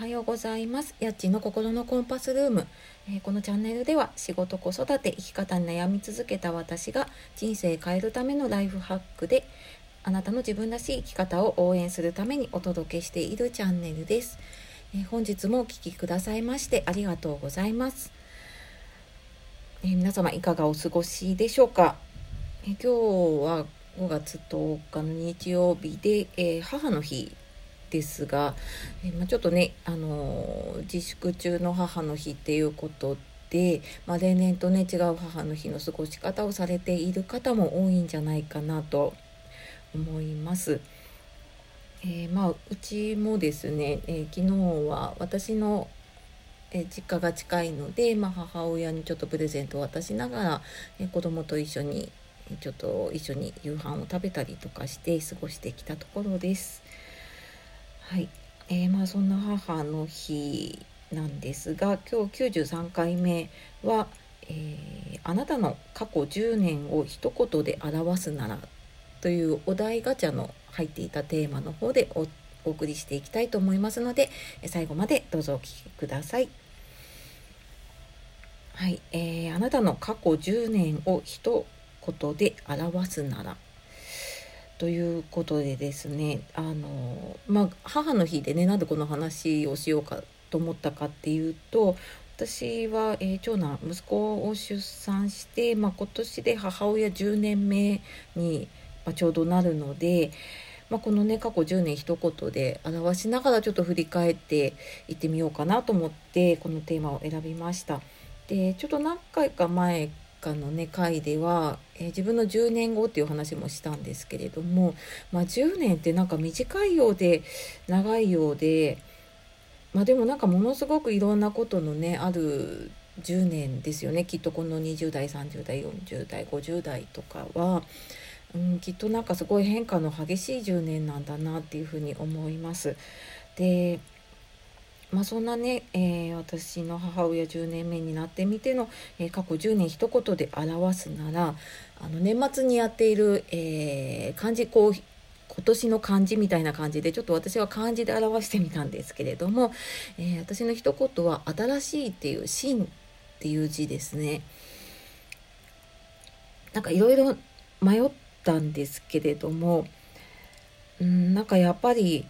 は、ようございます。やっちの心のコンパスルーム、えー、このチャンネルでは仕事、子育て、生き方に悩み続けた私が人生変えるためのライフハックであなたの自分らしい生き方を応援するためにお届けしているチャンネルです。えー、本日もお聴きくださいましてありがとうございます。えー、皆様いかがお過ごしでしょうか？え今日は5月10日の日曜日で、え母の日ですが、えまあ、ちょっとね、あの自粛中の母の日っていうことで、まあ、例年とね違う母の日の過ごし方をされている方も多いんじゃないかなと思います。えー、まあうちもですね、え、昨日は私のえ実家が近いので、まあ、母親にちょっとプレゼントを渡しながら、え子供と一緒にちょっと一緒に夕飯を食べたりとかして過ごしてきたところです。はい、えー、まあそんな母の日なんですが今日93回目は、えー、あなたの過去10年を一言で表すなら」というお題ガチャの入っていたテーマの方でお送りしていきたいと思いますので最後までどうぞお聴きください。はい、えー、あなたの過去10年を一言で表すなら。ということでですねあのまあ母の日でねなんでこの話をしようかと思ったかっていうと私は、えー、長男息子を出産して、まあ、今年で母親10年目に、まあ、ちょうどなるので、まあ、このね過去10年一言で表しながらちょっと振り返っていってみようかなと思ってこのテーマを選びました。でちょっと何回か前かのね回では、えー、自分の10年後っていう話もしたんですけれども、まあ、10年ってなんか短いようで長いようで、まあ、でもなんかものすごくいろんなことのねある10年ですよねきっとこの20代30代40代50代とかは、うん、きっとなんかすごい変化の激しい10年なんだなっていうふうに思います。でまあ、そんなね、えー、私の母親10年目になってみての、えー、過去10年一言で表すならあの年末にやっている、えー、漢字こう今年の漢字みたいな感じでちょっと私は漢字で表してみたんですけれども、え私の一言は「新しい」っていう「新」っていう字ですね。なんかいろいろ迷ったんですけれどもうんなんかやっぱり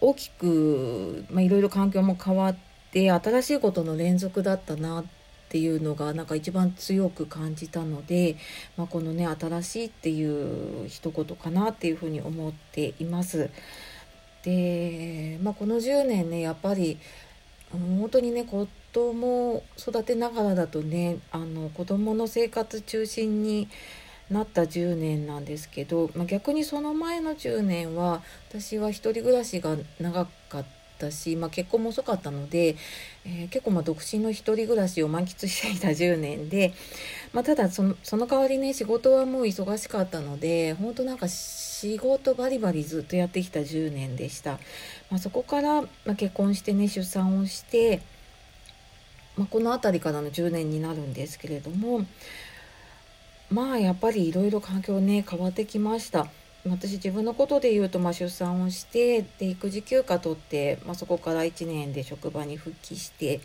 大きくいろいろ環境も変わって新しいことの連続だったなっていうのがなんか一番強く感じたので、まあ、このね新しいっていう一言かなっていうふうに思っています。で、まあ、この10年ねやっぱり本当にね子供を育てながらだとねあの子供の生活中心になった10年なんですけど、まあ、逆にその前の10年は私は一人暮らしが長かったし、まあ、結婚も遅かったので、えー、結構ま独身の一人暮らしを満喫していた10年で、まあ、ただそのその代わりね仕事はもう忙しかったので本当なんか仕事バリバリずっとやってきた10年でした。まあ、そこから、ま結婚してね出産をして、まこの辺りからの10年になるんですけれどもまあやっぱりいろいろ環境ね変わってきました。私自分のことで言うと、まあ、出産をしてで育児休暇取って、まあ、そこから1年で職場に復帰して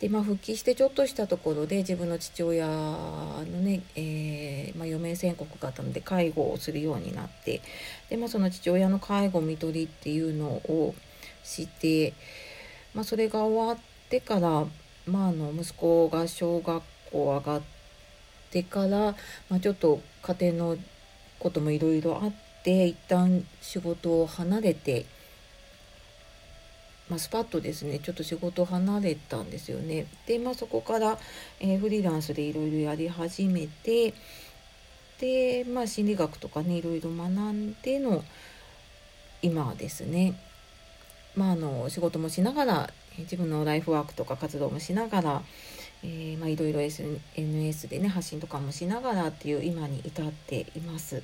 で、まあ、復帰してちょっとしたところで自分の父親のね、えー、まあ、余命宣告があったので介護をするようになってで、まあ、その父親の介護看取りっていうのをして、まあ、それが終わってから、まあ、あの息子が小学校上がっててから、まあ、ちょっと家庭のこともいろいろあって一旦仕事を離れて、まあ、スパッとですねちょっと仕事を離れたんですよね。で、まあ、そこから、えー、フリーランスでいろいろやり始めてで、まあ、心理学とかねいろいろ学んでの今はですね。まあ、あの仕事もしながら自分のライフワークとか活動もしながら、えー、まあ、いろいろ SNS でね発信とかもしながらっていう今に至っています。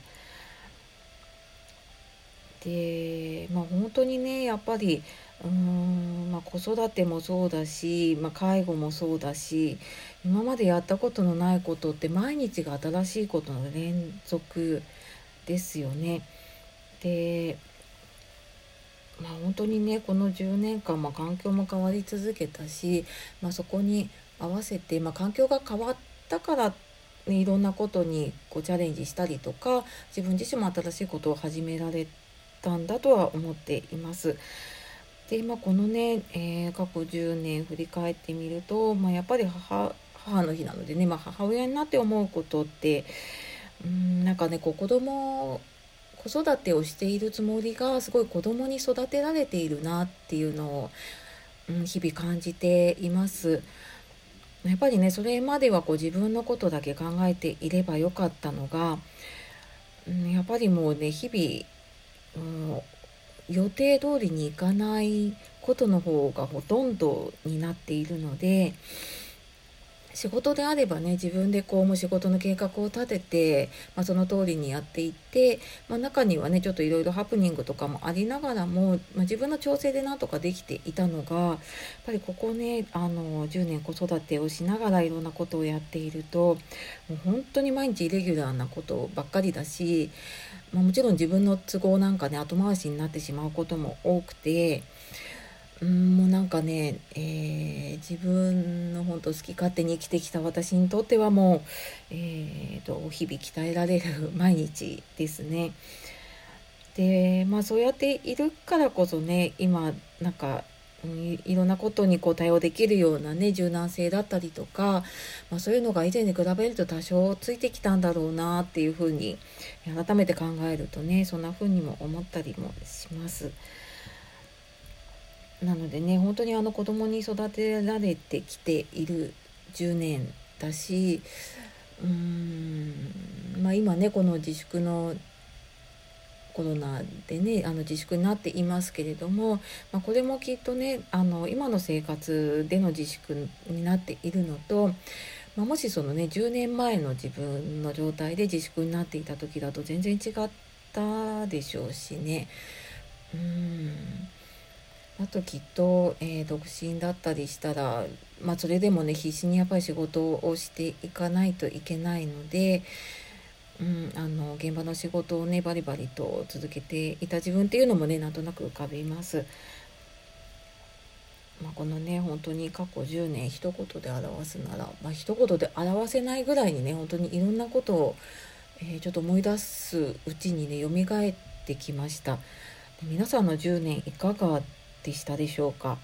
でまあ本当にねやっぱりうーん、まあ、子育てもそうだし、まあ、介護もそうだし今までやったことのないことって毎日が新しいことの連続ですよね。でまあ、本当にねこの10年間、まあ、環境も変わり続けたし、まあ、そこに合わせて、まあ、環境が変わったから、いろんなことにこうチャレンジしたりとか自分自身も新しいことを始められたんだとは思っています。で、まあ、このね、えー、過去10年振り返ってみると、まあ、やっぱり母母の日なのでね、まあ、母親になって思うことってうんなんかねこう子供子育てをしているつもりがすごい子供に育てられているなっていうのを、うん、日々感じています。やっぱりねそれまではこう自分のことだけ考えていればよかったのが、うん、やっぱりもうね日々、うん、予定通りにいかないことの方がほとんどになっているので、仕事であればね自分でこうも仕事の計画を立てて、まあ、その通りにやっていって、まあ、中にはねちょっといろいろハプニングとかもありながらも、まあ、自分の調整でなんとかできていたのがやっぱりここねあの10年子育てをしながらいろんなことをやっているともう本当に毎日イレギュラーなことばっかりだし、まもちろん自分の都合なんかね後回しになってしまうことも多くて。うんもうなんかね、えー、自分の本当好き勝手に生きてきた私にとってはもう、えーと、日々鍛えられる毎日ですね。でまあそうやっているからこそね今なんかいろんなことにこう対応できるようなね柔軟性だったりとか、まあ、そういうのが以前に比べると多少ついてきたんだろうなっていうふうに改めて考えるとねそんなふうにも思ったりもします。なのでね本当にあの子供に育てられてきている10年だしうーんまあ今ねこの自粛のコロナでねあの自粛になっていますけれども、まあ、これもきっとねあの今の生活での自粛になっているのと、まあ、もしそのね10年前の自分の状態で自粛になっていた時だと全然違ったでしょうしね。うんあときっと、えー、独身だったりしたら、まあ、それでもね必死にやっぱり仕事をしていかないといけないので、うん、あの現場の仕事をねバリバリと続けていた自分っていうのもねなんとなく浮かびます。まあ、このね本当に過去10年一言で表すなら、まあ一言で表せないぐらいにね本当にいろんなことを、えー、ちょっと思い出すうちにね蘇ってきました。皆さんの10年いかがでしたでしょうか？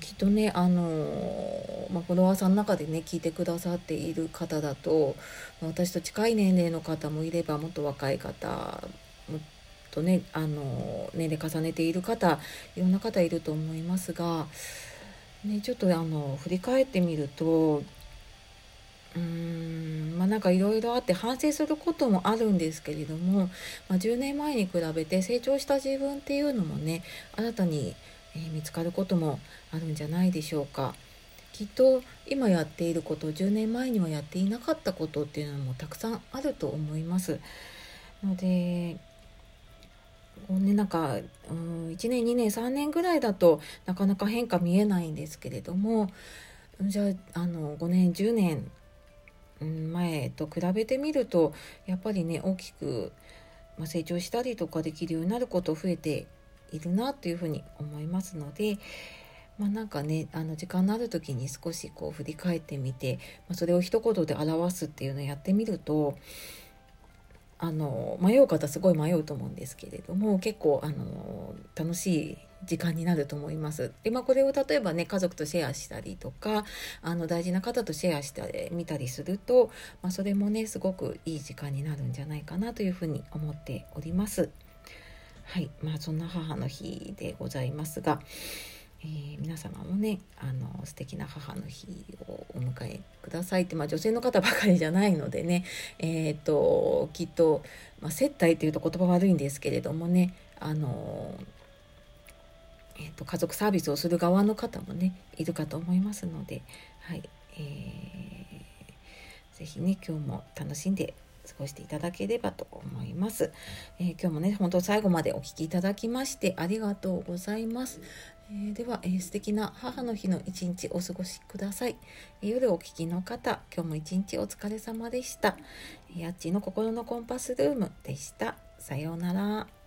きっとねあの、ま、フォロワーさんの中でね聞いてくださっている方だと私と近い年齢の方もいればもっと若い方もっとねあの、年齢重ねている方いろんな方いると思いますが、ね、ちょっとあの振り返ってみるとうんなんかいろいろあって反省することもあるんですけれども、まあ、10年前に比べて成長した自分っていうのもね新たに、えー、見つかることもあるんじゃないでしょうか。きっと今やっていること10年前にはやっていなかったことっていうのもたくさんあると思います。のでこうねなんかうん1年2年3年ぐらいだとなかなか変化見えないんですけれどもじゃああの5年10年前と比べてみるとやっぱりね大きく、成長したりとかできるようになること増えているなというふうに思いますので。まあ、なんかねあの時間のある時に少しこう振り返ってみて、まあ、それを一言で表すっていうのをやってみるとあの迷う方すごい迷うと思うんですけれども結構あの楽しい時間になると思います。で、まあ、これを例えばね、家族とシェアしたりとか、あの、大事な方とシェアしてみたりすると、まあ、それもね、すごくいい時間になるんじゃないかなというふうに思っております。はい。まあ、そんな母の日でございますが、えー、皆様もねあの素敵な母の日をお迎えくださいって、まあ、女性の方ばかりじゃないのでね、えーと、きっと、まあ、接待っていうと言葉悪いんですけれどもねあのえーと、家族サービスをする側の方もねいるかと思いますので、はいえー、ぜひね今日も楽しんで過ごしていただければと思います。えー、今日もね、本当最後までお聴きいただきましてありがとうございます。えー、では、えー、素敵な母の日の一日お過ごしください。え、夜お聴きの方、今日も一日お疲れ様でした。やっちの心のコンパスルームでした。さようなら。